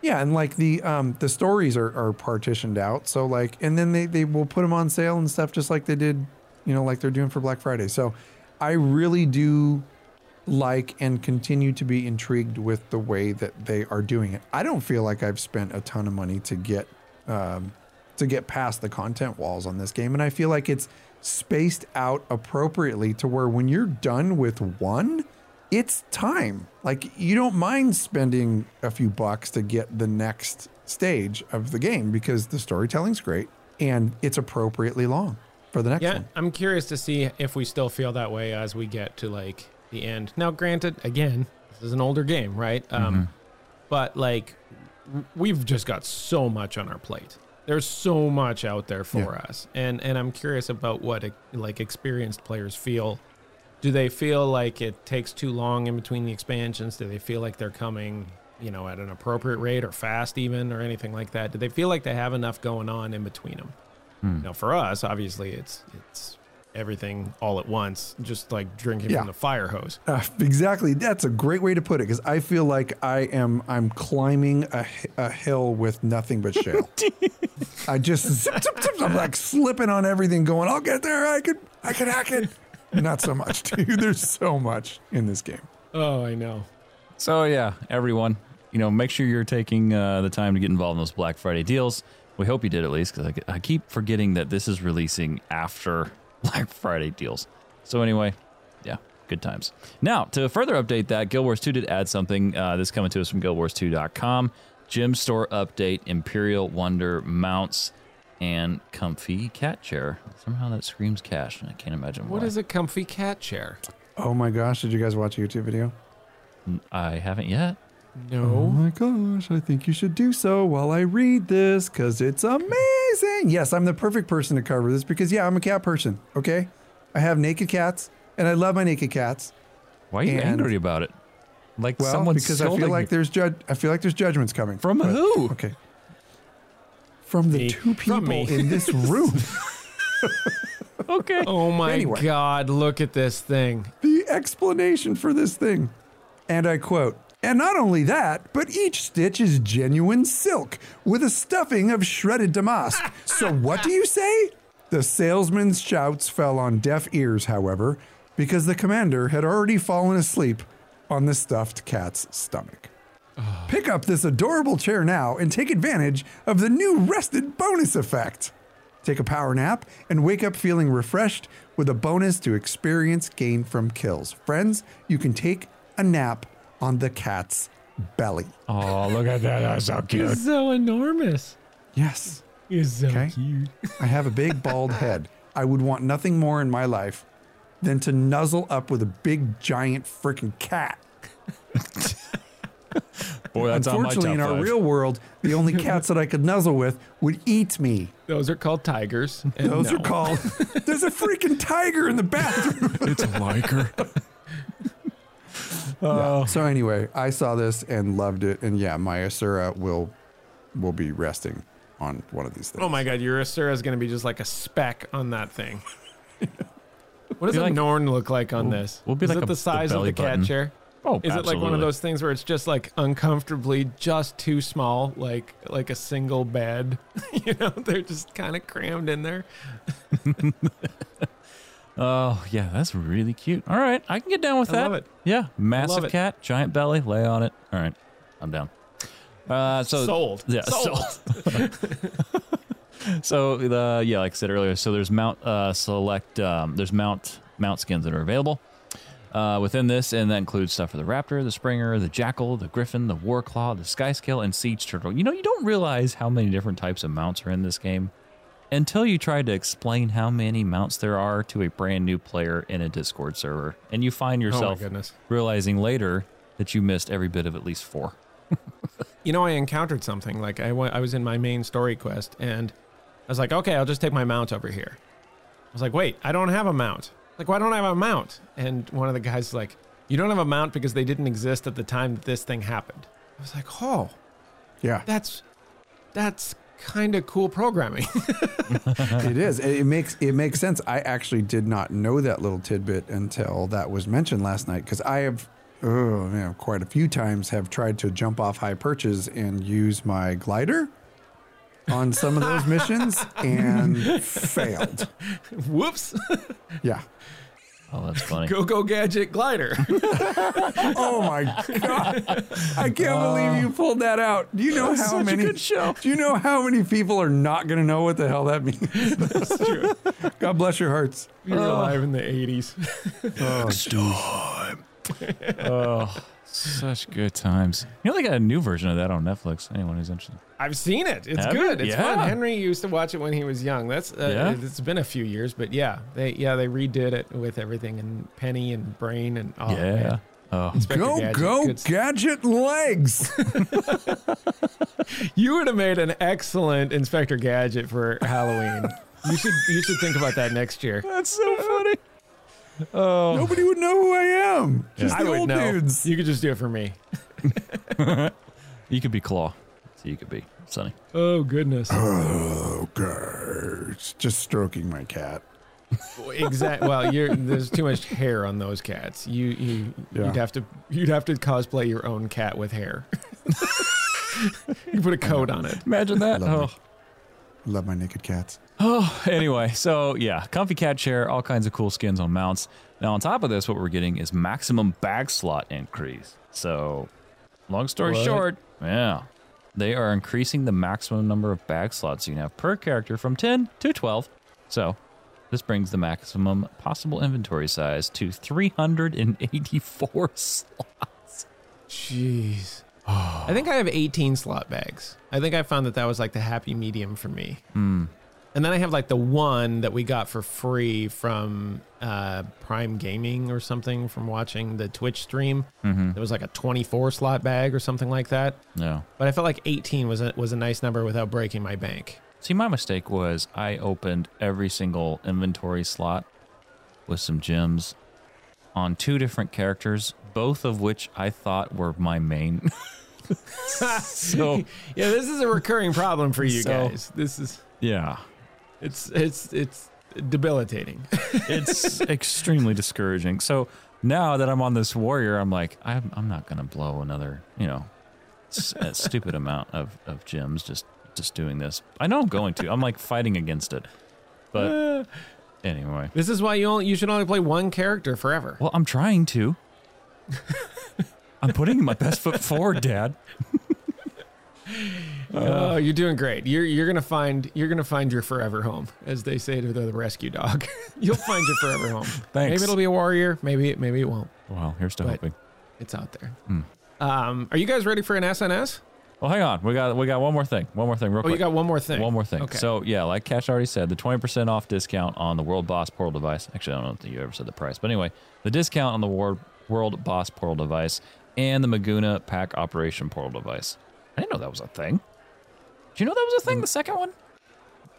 Yeah, and like the um the stories are, are partitioned out. So like and then they, they will put them on sale and stuff just like they did, you know, like they're doing for Black Friday. So I really do like and continue to be intrigued with the way that they are doing it. I don't feel like I've spent a ton of money to get um to get past the content walls on this game and I feel like it's spaced out appropriately to where when you're done with one, it's time. Like you don't mind spending a few bucks to get the next stage of the game because the storytelling's great and it's appropriately long for the next Yeah, one. I'm curious to see if we still feel that way as we get to like the end. Now, granted, again, this is an older game, right? Um, but like, we've just got so much on our plate. There's so much out there for Yeah. us, and and I'm curious about what like experienced players feel. Do they feel like it takes too long in between the expansions? Do they feel like they're coming, you know, at an appropriate rate or fast even or anything like that? Do they feel like they have enough going on in between them? Now, for us, obviously, it's it's everything all at once, just like drinking Yeah. from the fire hose. Uh, exactly. That's a great way to put it because I feel like I am I'm climbing a, a hill with nothing but shale. I just zip, zip, zip, I'm like slipping on everything, going, I'll get there. I could I could hack it. Not so much, dude. There's so much in this game. Oh, I know. So yeah, everyone, you know, make sure you're taking uh, the time to get involved in those Black Friday deals. We hope you did at least, because I, I keep forgetting that this is releasing after Black Friday deals. So anyway, yeah, good times. Now to further update that, Guild Wars 2 did add something. Uh, this coming to us from GuildWars2.com. Gem store update: Imperial Wonder mounts and comfy cat chair. Somehow that screams cash, and I can't imagine What why. is a comfy cat chair? Oh my gosh, did you guys watch a YouTube video? I haven't yet. Oh No. my gosh, I think you should do so while I read this because it's amazing. Yes, I'm the perfect person to cover this because, yeah, I'm a cat person, okay? I have naked cats and I love my naked cats. Why are you And- angry about it? Like Well, someone's because I feel like you. there's judge I feel like there's judgments coming. From But- who? Okay. From the Me. two people in this room. Okay. Oh my Anyway. God! Look at this thing. the explanation for this thing. And I quote, and not only that, but each stitch is genuine silk with a stuffing of shredded damask. so what do you say? The salesman's shouts fell on deaf ears, however, because the commander had already fallen asleep on the stuffed cat's stomach. Pick up this adorable chair now and take advantage of the new rested bonus effect. Take a power nap and wake up feeling refreshed with a bonus to experience gained from kills. Friends, you can take a nap on the cat's belly. Oh, look at that. That's so cute. He's so enormous. Yes, He's so Okay. cute. I have a big bald head. I would want nothing more in my life than to nuzzle up with a big giant freaking cat. Boy, that's on my Unfortunately, top in our five. real world, the only cats that I could nuzzle with would eat me. Those are called tigers. Those no. are called. There's a freaking tiger in the bathroom. it's a liker. Yeah. So anyway, I saw this and loved it, and yeah, my Asura will will be resting on one of these things. Oh my god, your Asura is going to be just like a speck on that thing. What does a like- Norn look like on this? we'll be is like it a- the the size of the cat button. chair? Oh, Is it like one of those things where it's just like uncomfortably just too small, like like a single bed? you know, they're just kind of crammed in there. Oh, yeah, that's really cute. All right, I can get down with I that. love it. Yeah, massive it. cat, giant belly, lay on it. All right, I'm down. Uh, so Sold. Yeah, Sold. so the yeah, like I said earlier, so there's mount uh, select um, there's mount mount skins that are available uh, within this, and that includes stuff for the raptor, the springer, the jackal, the griffin, the warclaw, the sky scale, and siege turtle. You know, you don't realize how many different types of mounts are in this game until you try to explain how many mounts there are to a brand new player in a Discord server, and you find oh yourself goodness. realizing later that you missed every bit of at least four. You know, I encountered something like I was in my main story quest and I was like, okay, I'll just take my mount over here. I was like, wait, I don't have a mount. Like, why don't I have a mount? And one of the guys is like, you don't have a mount because they didn't exist at the time that this thing happened. I was like, oh, Yeah, that's that's kind of cool programming. it is. It makes it makes sense. I actually did not know that little tidbit until that was mentioned last night because I have, oh man, quite a few times have tried to jump off high perches and use my glider on some of those missions and failed. Whoops. Yeah. Oh, that's funny. go go gadget glider. Oh my god! I can't believe you pulled that out. Do you know how such a many? good show. Do you know how many people are not going to know what the hell that means? That's true. God bless your hearts. You're oh. alive in the 80s. oh, such good times. You know, they got a new version of that on Netflix. Anyone who's interested. I've seen it. It's Have you? good. It's fun. Henry used to watch it when he was young. That's uh, Yeah? it's been a few years, but yeah, they yeah they redid it with everything and Penny and Brain and oh, yeah. man. Oh, Inspector Go Gadget, go gadget legs. You would have made an excellent Inspector Gadget for Halloween. you should you should think about that next year. that's so funny. Oh, Nobody would know who I am. Just I the would old know. dudes. You could just do it for me. you could be Claw. So you could be Sunny. Oh goodness. Oh it's just stroking my cat. exactly. Well, you're there's too much hair on those cats. You you Yeah. you'd have to you'd have to cosplay your own cat with hair. you put a coat on it. Imagine that. Lovely. Oh. Love my naked cats. Oh, anyway, so yeah, comfy cat chair, all kinds of cool skins on mounts. Now, on top of this, what we're getting is maximum bag slot increase. So, long story What? short, yeah, they are increasing the maximum number of bag slots you can have per character from 10 to 12. So, this brings the maximum possible inventory size to 384 slots. Jeez. I think I have 18 slot bags. I think I found that that was like the happy medium for me. Hmm. And then I have like the one that we got for free from uh, Prime Gaming or something from watching the Twitch stream. Mm-hmm. It was like a 24 slot bag or something like that. Yeah. But I felt like 18 was a, was a nice number without breaking my bank. See, my mistake was I opened every single inventory slot with some gems on two different characters, both of which I thought were my main. so, Yeah, this is a recurring problem for you So- guys. This is yeah, it's it's it's debilitating. it's extremely discouraging. So now that I'm on this warrior, I'm like, I'm, I'm not going to blow another, you know, a stupid amount of, of gems just, just doing this. I know I'm going to. I'm like fighting against it. But uh, anyway. This is why you only, you should only play one character forever. Well, I'm trying to. I'm putting my best foot forward, Dad. Oh, you're doing great. You're you're gonna find you're gonna find your forever home, as they say to the rescue dog. You'll find your forever home. Thanks. Maybe it'll be a warrior. Maybe it maybe it won't. Well, here's to But- hoping. It's out there. Hmm. Um, are you guys ready for an SNS? Well, hang on. We got we got one more thing. One more thing, real Oh, quick. you got one more thing. One more thing. Okay. So yeah, like Cash already said, the 20% off discount on the World Boss Portal device. Actually, I don't know if you ever said the price, but anyway, the discount on the World World Boss Portal device and the Maguma Pact Operation Portal device. I didn't know that was a thing. Do you know that was a thing? The second one,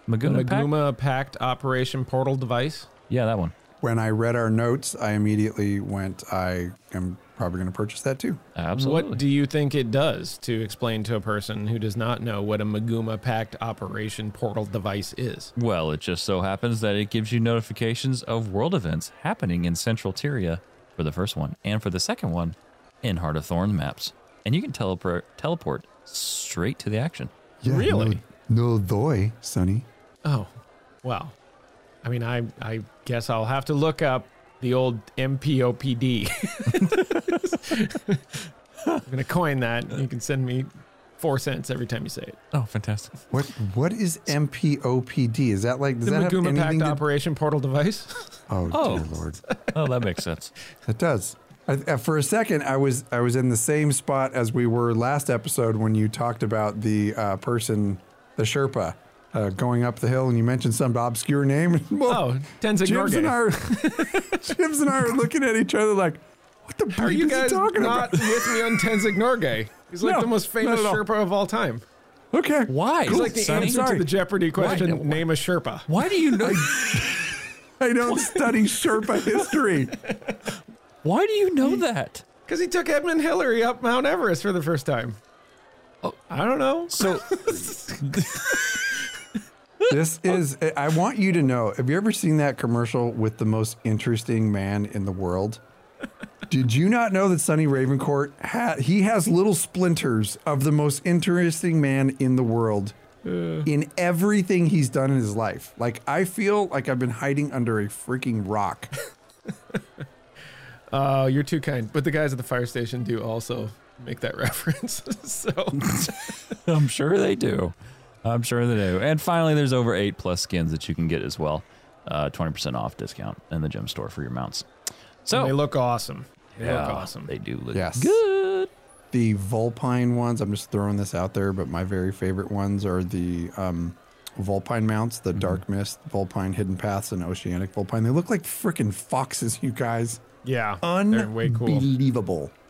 Maguma Pact. Maguma Pact Operation Portal device. Yeah, that one. When I read our notes, I immediately went, I am probably going to purchase that too. Absolutely. What do you think it does to explain to a person who does not know what a Maguma Pact Operation Portal device is? Well, it just so happens that it gives you notifications of world events happening in Central Tyria for the first one, and for the second one, in Heart of Thorns maps. And you can teleport teleport straight to the action. Really? No, no doy, Sonny. Oh, well. I mean, I I guess I'll have to look up the old MPOPD. I'm gonna coin that. You can send me four cents every time you say it. Oh, fantastic! What What is MPOPD? Is that like, does The that have Maguma anything Pact to Operation Portal device. Oh, Oh. dear Lord. Oh, that makes sense. It does. I, uh, for a second, I was I was in the same spot as we were last episode when you talked about the uh, person, the Sherpa, uh, going up the hill, and you mentioned some obscure name. oh, Tenzin Jibs and I, Norgay. are, Jibs and I are looking at each other like, "What the Are you is he guys talking not about?" with me on Tenzin Norgay? He's like No, the most famous. Sherpa of all time. Okay, Why? He's like the Sonny? answer to the Jeopardy question. Why- Name a Sherpa. Why do you know? I don't study Sherpa history. Why do you know that? Because he took Edmund Hillary up Mount Everest for the first time. Oh, I don't know. So This is. I want you to know. Have you ever seen that commercial with the most interesting man in the world? Did you not know that Sonny Ravencourt ha- he has little splinters of the most interesting man in the world in everything he's done in his life? Like I feel like I've been hiding under a freaking rock. Oh, you're too kind. But the guys at the fire station do also make that reference. so I'm sure they do. I'm sure they do. And finally, there's over eight plus skins that you can get as well. Uh, 20% off discount in the gem store for your mounts. So they look awesome. They yeah, look awesome. They do look Yes. good. The Vulpine ones, I'm just throwing this out there, but my very favorite ones are the um, Vulpine mounts, the Dark Mist Vulpine Hidden Paths and Oceanic Vulpine. They look like freaking foxes, you guys. yeah, they're way cool.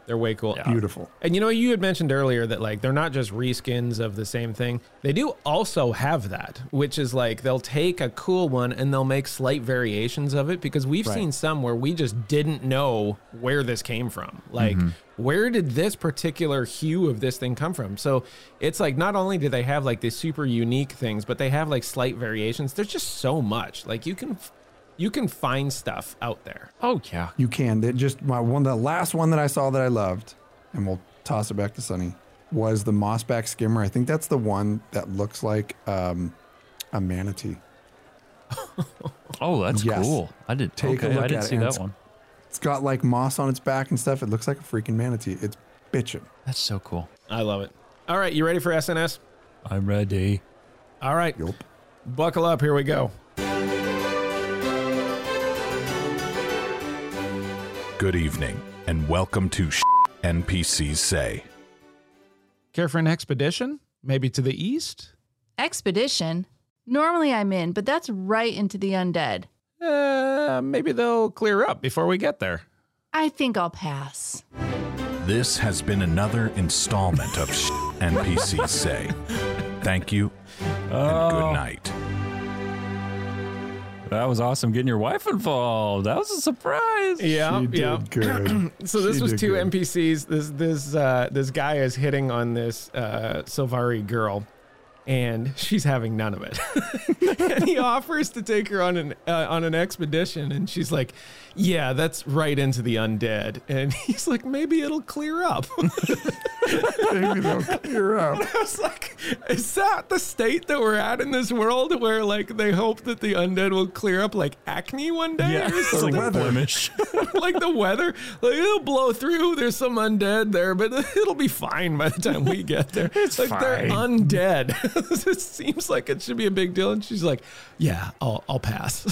Unbelievable. They're way cool. Beautiful. And you know, you had mentioned earlier that like they're not just reskins of the same thing. They do also have that, which is like they'll take a cool one and they'll make slight variations of it because we've Right. seen some where we just didn't know where this came from. Like, mm-hmm. where did this particular hue of this thing come from? So it's like not only do they have like these super unique things, but they have like slight variations. There's just so much. Like you can you can find stuff out there. Oh, yeah. You can. They just my one the last one that I saw that I loved, and we'll toss it back to Sonny, was the Mossback Skimmer. I think that's the one that looks like um, a manatee. Oh, that's Yes. cool. I didn't Take a okay, look I didn't at it, see and that one. It's got like moss on its back and stuff. It looks like a freaking manatee. It's bitchin'. That's so cool. I love it. All right, you ready for SNS? I'm ready. All right. Yup. Buckle up, here we go. Good evening, and welcome to Sh- NPCs Say. Care for an expedition? Maybe to the east? Expedition? Normally I'm in, but that's right into the undead. Uh, maybe they'll clear up before we get there. I think I'll pass. This has been another installment of Sh- NPCs Say. Thank you, and good night. That was awesome getting your wife involved. That was a surprise. Yeah, She yeah. So this She was two good. NPCs. This this uh, this guy is hitting on this uh, Sylvari girl, and she's having none of it. and he offers to take her on an uh, on an expedition, and she's like, "Yeah, that's right into the undead." And he's like, "Maybe it'll clear up." Maybe they'll clear up. I was like, "Is that the state that we're at in this world, where like they hope that the undead will clear up like acne one day?" Yeah, or it's like a blemish. like the weather, like it'll blow through. There's some undead there, but it'll be fine by the time we get there. it's like they're undead. it seems like it should be a big deal. And she's like, "Yeah, I'll I'll pass."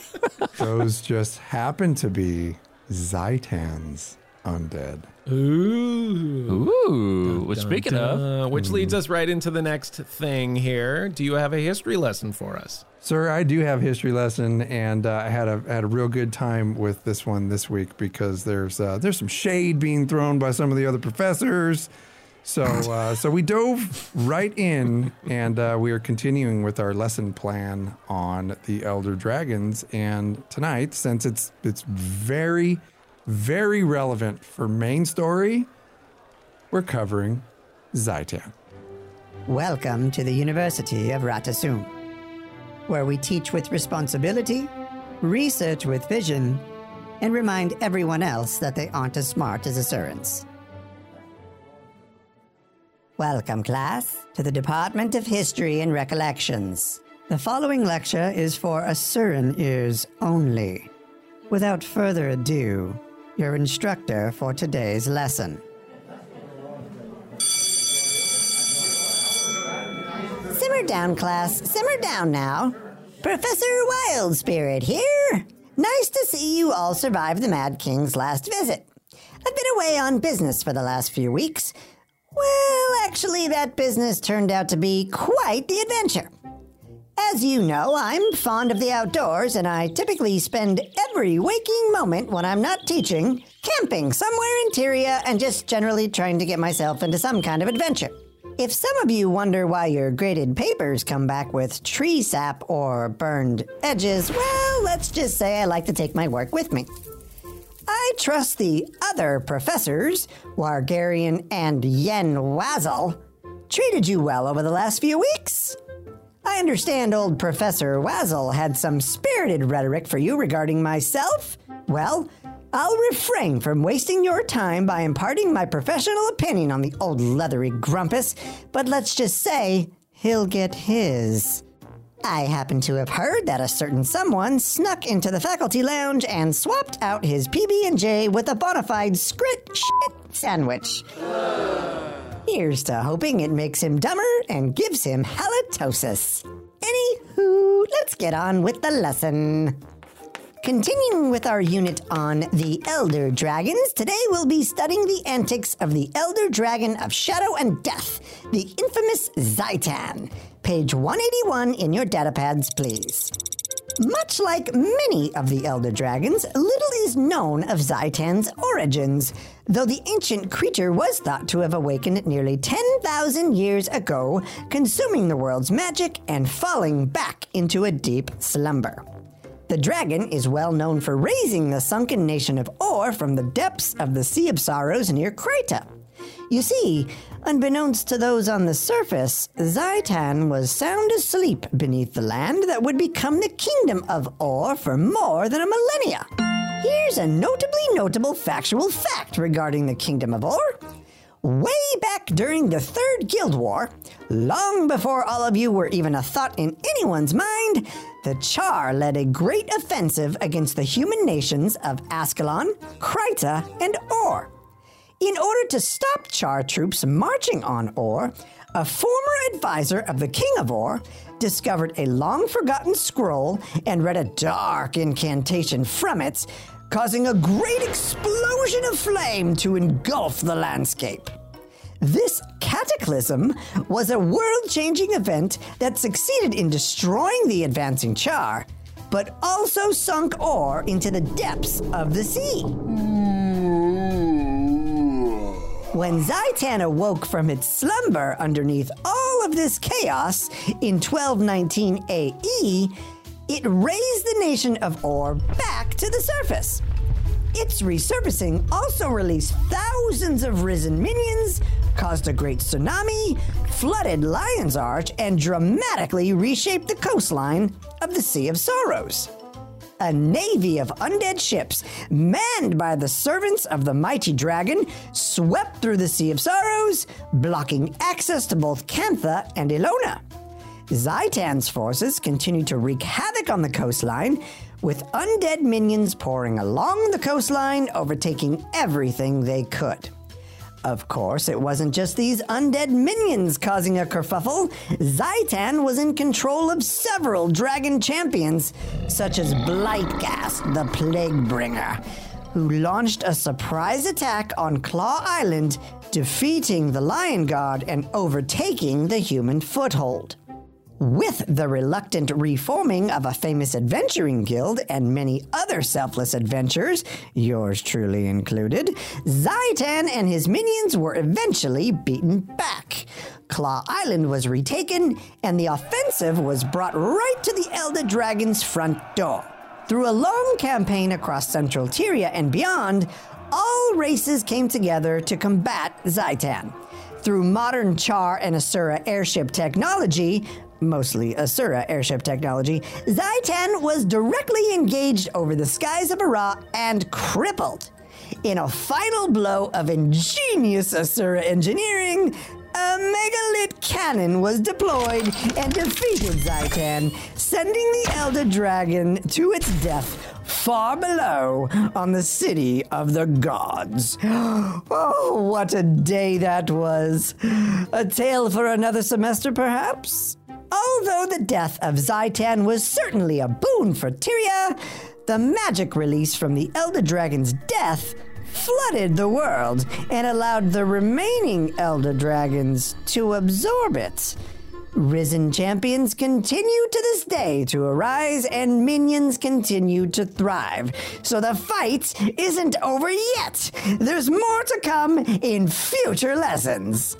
Those just happen to be Zhaitan's undead. Ooh. Ooh. Which, speaking of, Uh, which leads us right into the next thing here. Do you have a history lesson for us? Sir, I do have history lesson, and uh, I had a had a real good time with this one this week because there's uh, there's some shade being thrown by some of the other professors. So uh, so we dove right in, and uh, we are continuing with our lesson plan on the elder dragons. And tonight, since it's it's very very relevant for main story, we're covering Zhaitan. Welcome to the University of Rata Sum, where we teach with responsibility, research with vision, and remind everyone else that they aren't as smart as Assurance. Welcome, class, to the Department of History and Recollections. The following lecture is for Asuran ears only. Without further ado, your instructor for today's lesson. Simmer down, class. Simmer down now. Professor Wild Spirit here. Nice to see you all survive the Mad King's last visit. I've been away on business for the last few weeks. Well, actually, that business turned out to be quite the adventure. As you know, I'm fond of the outdoors, and I typically spend every waking moment when I'm not teaching camping somewhere in Tyria and just generally trying to get myself into some kind of adventure. If some of you wonder why your graded papers come back with tree sap or burned edges, well, let's just say I like to take my work with me. I trust the other professors, Wargarian and Yen Wazzle, treated you well over the last few weeks. I understand old Professor Wazzle had some spirited rhetoric for you regarding myself. Well, I'll refrain from wasting your time by imparting my professional opinion on the old leathery grumpus, but let's just say he'll get his. I happen to have heard that a certain someone snuck into the faculty lounge and swapped out his PB&J with a bona fide skritt shit sandwich. Here's to hoping it makes him dumber and gives him halitosis. Anywho, let's get on with the lesson. Continuing with our unit on the Elder Dragons, today we'll be studying the antics of the Elder Dragon of Shadow and Death, the infamous Zhaitan. Page 181 in your datapads, please. Much like many of the Elder Dragons, little is known of Zhaitan's origins, though the ancient creature was thought to have awakened nearly 10,000 years ago, consuming the world's magic and falling back into a deep slumber. The dragon is well known for raising the sunken nation of Orr from the depths of the Sea of Sorrows near Kryta. You see, unbeknownst to those on the surface, Zhaitan was sound asleep beneath the land that would become the kingdom of Orr for more than a millennia. Here's a notably notable factual fact regarding the kingdom of Orr. Way back during the Third Guild War, long before all of you were even a thought in anyone's mind, the Char led a great offensive against the human nations of Ascalon, Kryta, and Orr. In order to stop Char troops marching on Orr, a former advisor of the King of Orr discovered a long forgotten scroll and read a dark incantation from it, causing a great explosion of flame to engulf the landscape. This cataclysm was a world changing event that succeeded in destroying the advancing Char, but also sunk Orr into the depths of the sea. Hmm. When Zhaitan awoke from its slumber underneath all of this chaos in 1219 AE, it raised the nation of Orr back to the surface. Its resurfacing also released thousands of risen minions, caused a great tsunami, flooded Lion's Arch, and dramatically reshaped the coastline of the Sea of Sorrows. A navy of undead ships, manned by the servants of the mighty dragon, swept through the Sea of Sorrows, blocking access to both Cantha and Elona. Zhaitan's forces continued to wreak havoc on the coastline, with undead minions pouring along the coastline, overtaking everything they could. Of course, it wasn't just these undead minions causing a kerfuffle. Zhaitan was in control of several dragon champions, such as Blightgast, the Plague Bringer, who launched a surprise attack on Claw Island, defeating the Lion Guard and overtaking the human foothold. With the reluctant reforming of a famous adventuring guild and many other selfless adventures, yours truly included, Zhaitan and his minions were eventually beaten back. Claw Island was retaken, and the offensive was brought right to the Elder Dragon's front door. Through a long campaign across Central Tyria and beyond, all races came together to combat Zhaitan. Through modern Char and Asura airship technology, mostly Asura airship technology, Zhaitan was directly engaged over the skies of Arah and crippled. In a final blow of ingenious Asura engineering, a megalith cannon was deployed and defeated Zhaitan, sending the Elder Dragon to its death far below on the city of the gods. Oh, what a day that was! A tale for another semester, perhaps? Although the death of Zhaitan was certainly a boon for Tyria, the magic release from the Elder Dragon's death flooded the world and allowed the remaining Elder Dragons to absorb it. Risen champions continue to this day to arise and minions continue to thrive. So the fight isn't over yet. There's more to come in future lessons.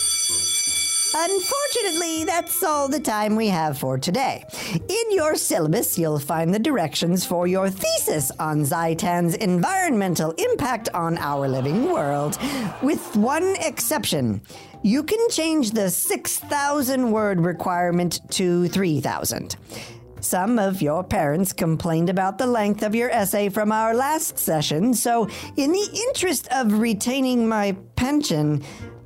Unfortunately, that's all the time we have for today. In your syllabus, you'll find the directions for your thesis on Zhaitan's environmental impact on our living world, with one exception. You can change the 6,000 word requirement to 3,000. Some of your parents complained about the length of your essay from our last session, so in the interest of retaining my pension,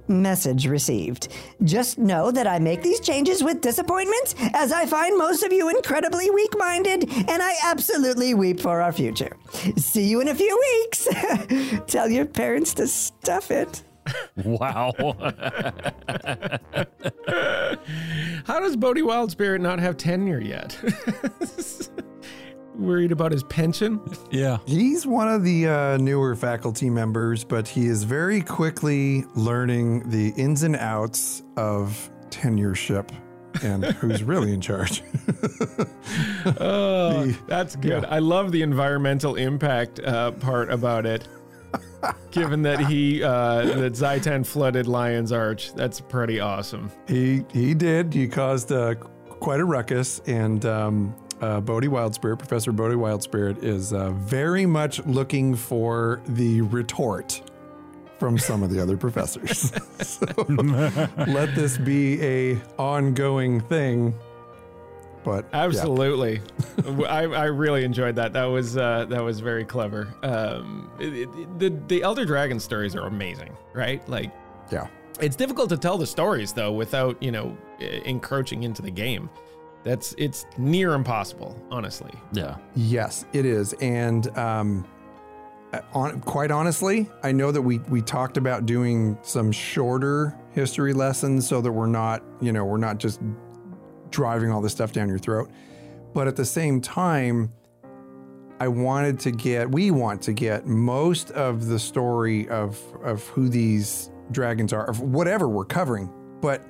Message received. Just know that I make these changes with disappointment, as I find most of you incredibly weak minded, and I absolutely weep for our future. See you in a few weeks. Tell your parents to stuff it. Wow. How does Bodhi Wild Spirit not have tenure yet? Worried about his pension? yeah. He's one of the uh, newer faculty members, but he is very quickly learning the ins and outs of tenureship and who's really in charge. Oh, that's good. I love the environmental impact uh, part about it. Given that he uh, that Zhaitan flooded Lion's Arch, that's pretty awesome. he he did. He caused uh, quite a ruckus, and um, uh, Bodhi Wild Spirit, Professor Bodhi Wildspirit, is uh, very much looking for the retort from some of the other professors. so let this be a ongoing thing. But yeah. Absolutely, I, I really enjoyed that. That was uh, that was very clever. Um, it- it- the the Elder Dragon stories are amazing, right? Like yeah. it's difficult to tell the stories though without you know encroaching into the game. That's it's near impossible, honestly. Yeah. Yes, it is, and um, uh, on, quite honestly, I know that we we talked about doing some shorter history lessons so that we're not, you know, we're not just driving all this stuff down your throat. But at the same time, I wanted to get, we want to get most of the story of of who these dragons are, of whatever we're covering, but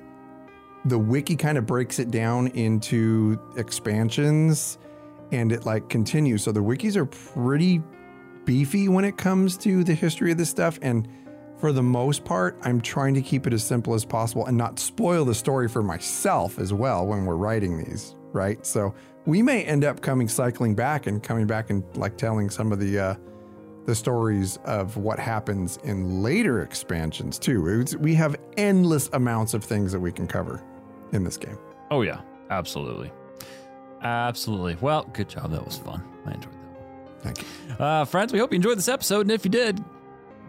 the wiki kind of breaks it down into expansions and it like continues. So the wikis are pretty beefy when it comes to the history of this stuff. And for the most part, I'm trying to keep it as simple as possible and not spoil the story for myself as well when we're writing these, right? So we may end up coming cycling back and coming back and like telling some of the uh, the stories of what happens in later expansions too. It's, we have endless amounts of things that we can cover in this game. Oh, yeah. Absolutely. Absolutely. Well, good job. That was fun. I enjoyed that. Thank you. Uh, friends, we hope you enjoyed this episode. And if you did,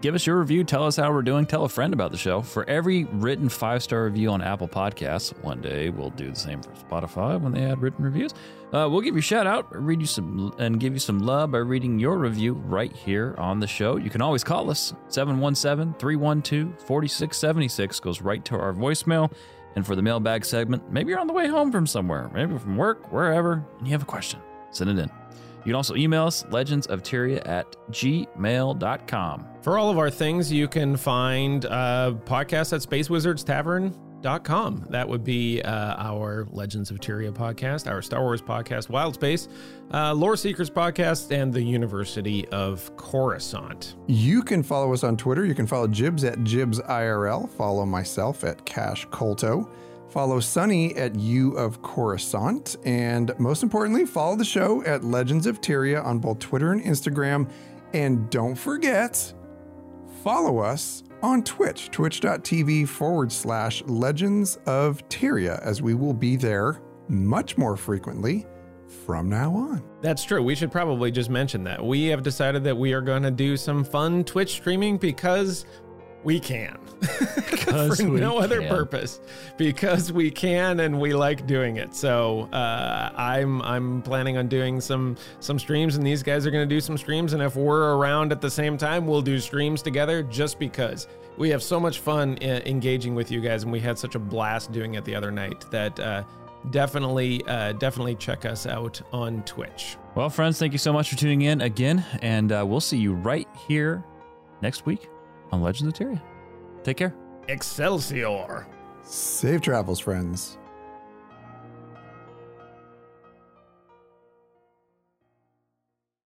give us your review. Tell us how we're doing. Tell a friend about the show. For every written five star review on Apple Podcasts, one day we'll do the same for Spotify when they add written reviews. Uh, we'll give you a shout out, read you some, and give you some love by reading your review right here on the show. You can always call us 717 312 4676, goes right to our voicemail. And for the mailbag segment, maybe you're on the way home from somewhere, maybe from work, wherever, and you have a question. Send it in. You can also email us, legendsoftyria at gmail.com. For all of our things, you can find uh, podcasts at spacewizardstavern.com. That would be uh, our Legends of Tyria podcast, our Star Wars podcast, Wild Space, uh, Lore Seekers podcast, and the University of Coruscant. You can follow us on Twitter. You can follow Jibs at Jibs IRL. Follow myself at Cash Colto. Follow Sonny at U of Coruscant. And most importantly, follow the show at Legends of Tyria on both Twitter and Instagram. And don't forget, follow us on Twitch, twitch.tv forward slash Legends of Tyria, as we will be there much more frequently from now on. That's true. We should probably just mention that. We have decided that we are going to do some fun Twitch streaming because we can. Because For we no other can. purpose. Because we can and we like doing it. So uh, I'm I'm planning on doing some some streams and these guys are going to do some streams and if we're around at the same time, we'll do streams together just because we have so much fun uh, engaging with you guys and we had such a blast doing it the other night that uh, definitely uh, definitely check us out on Twitch. Well, friends, thank you so much for tuning in again, and uh, we'll see you right here next week on Legends of Tyria. Take care. Excelsior! Safe travels, friends.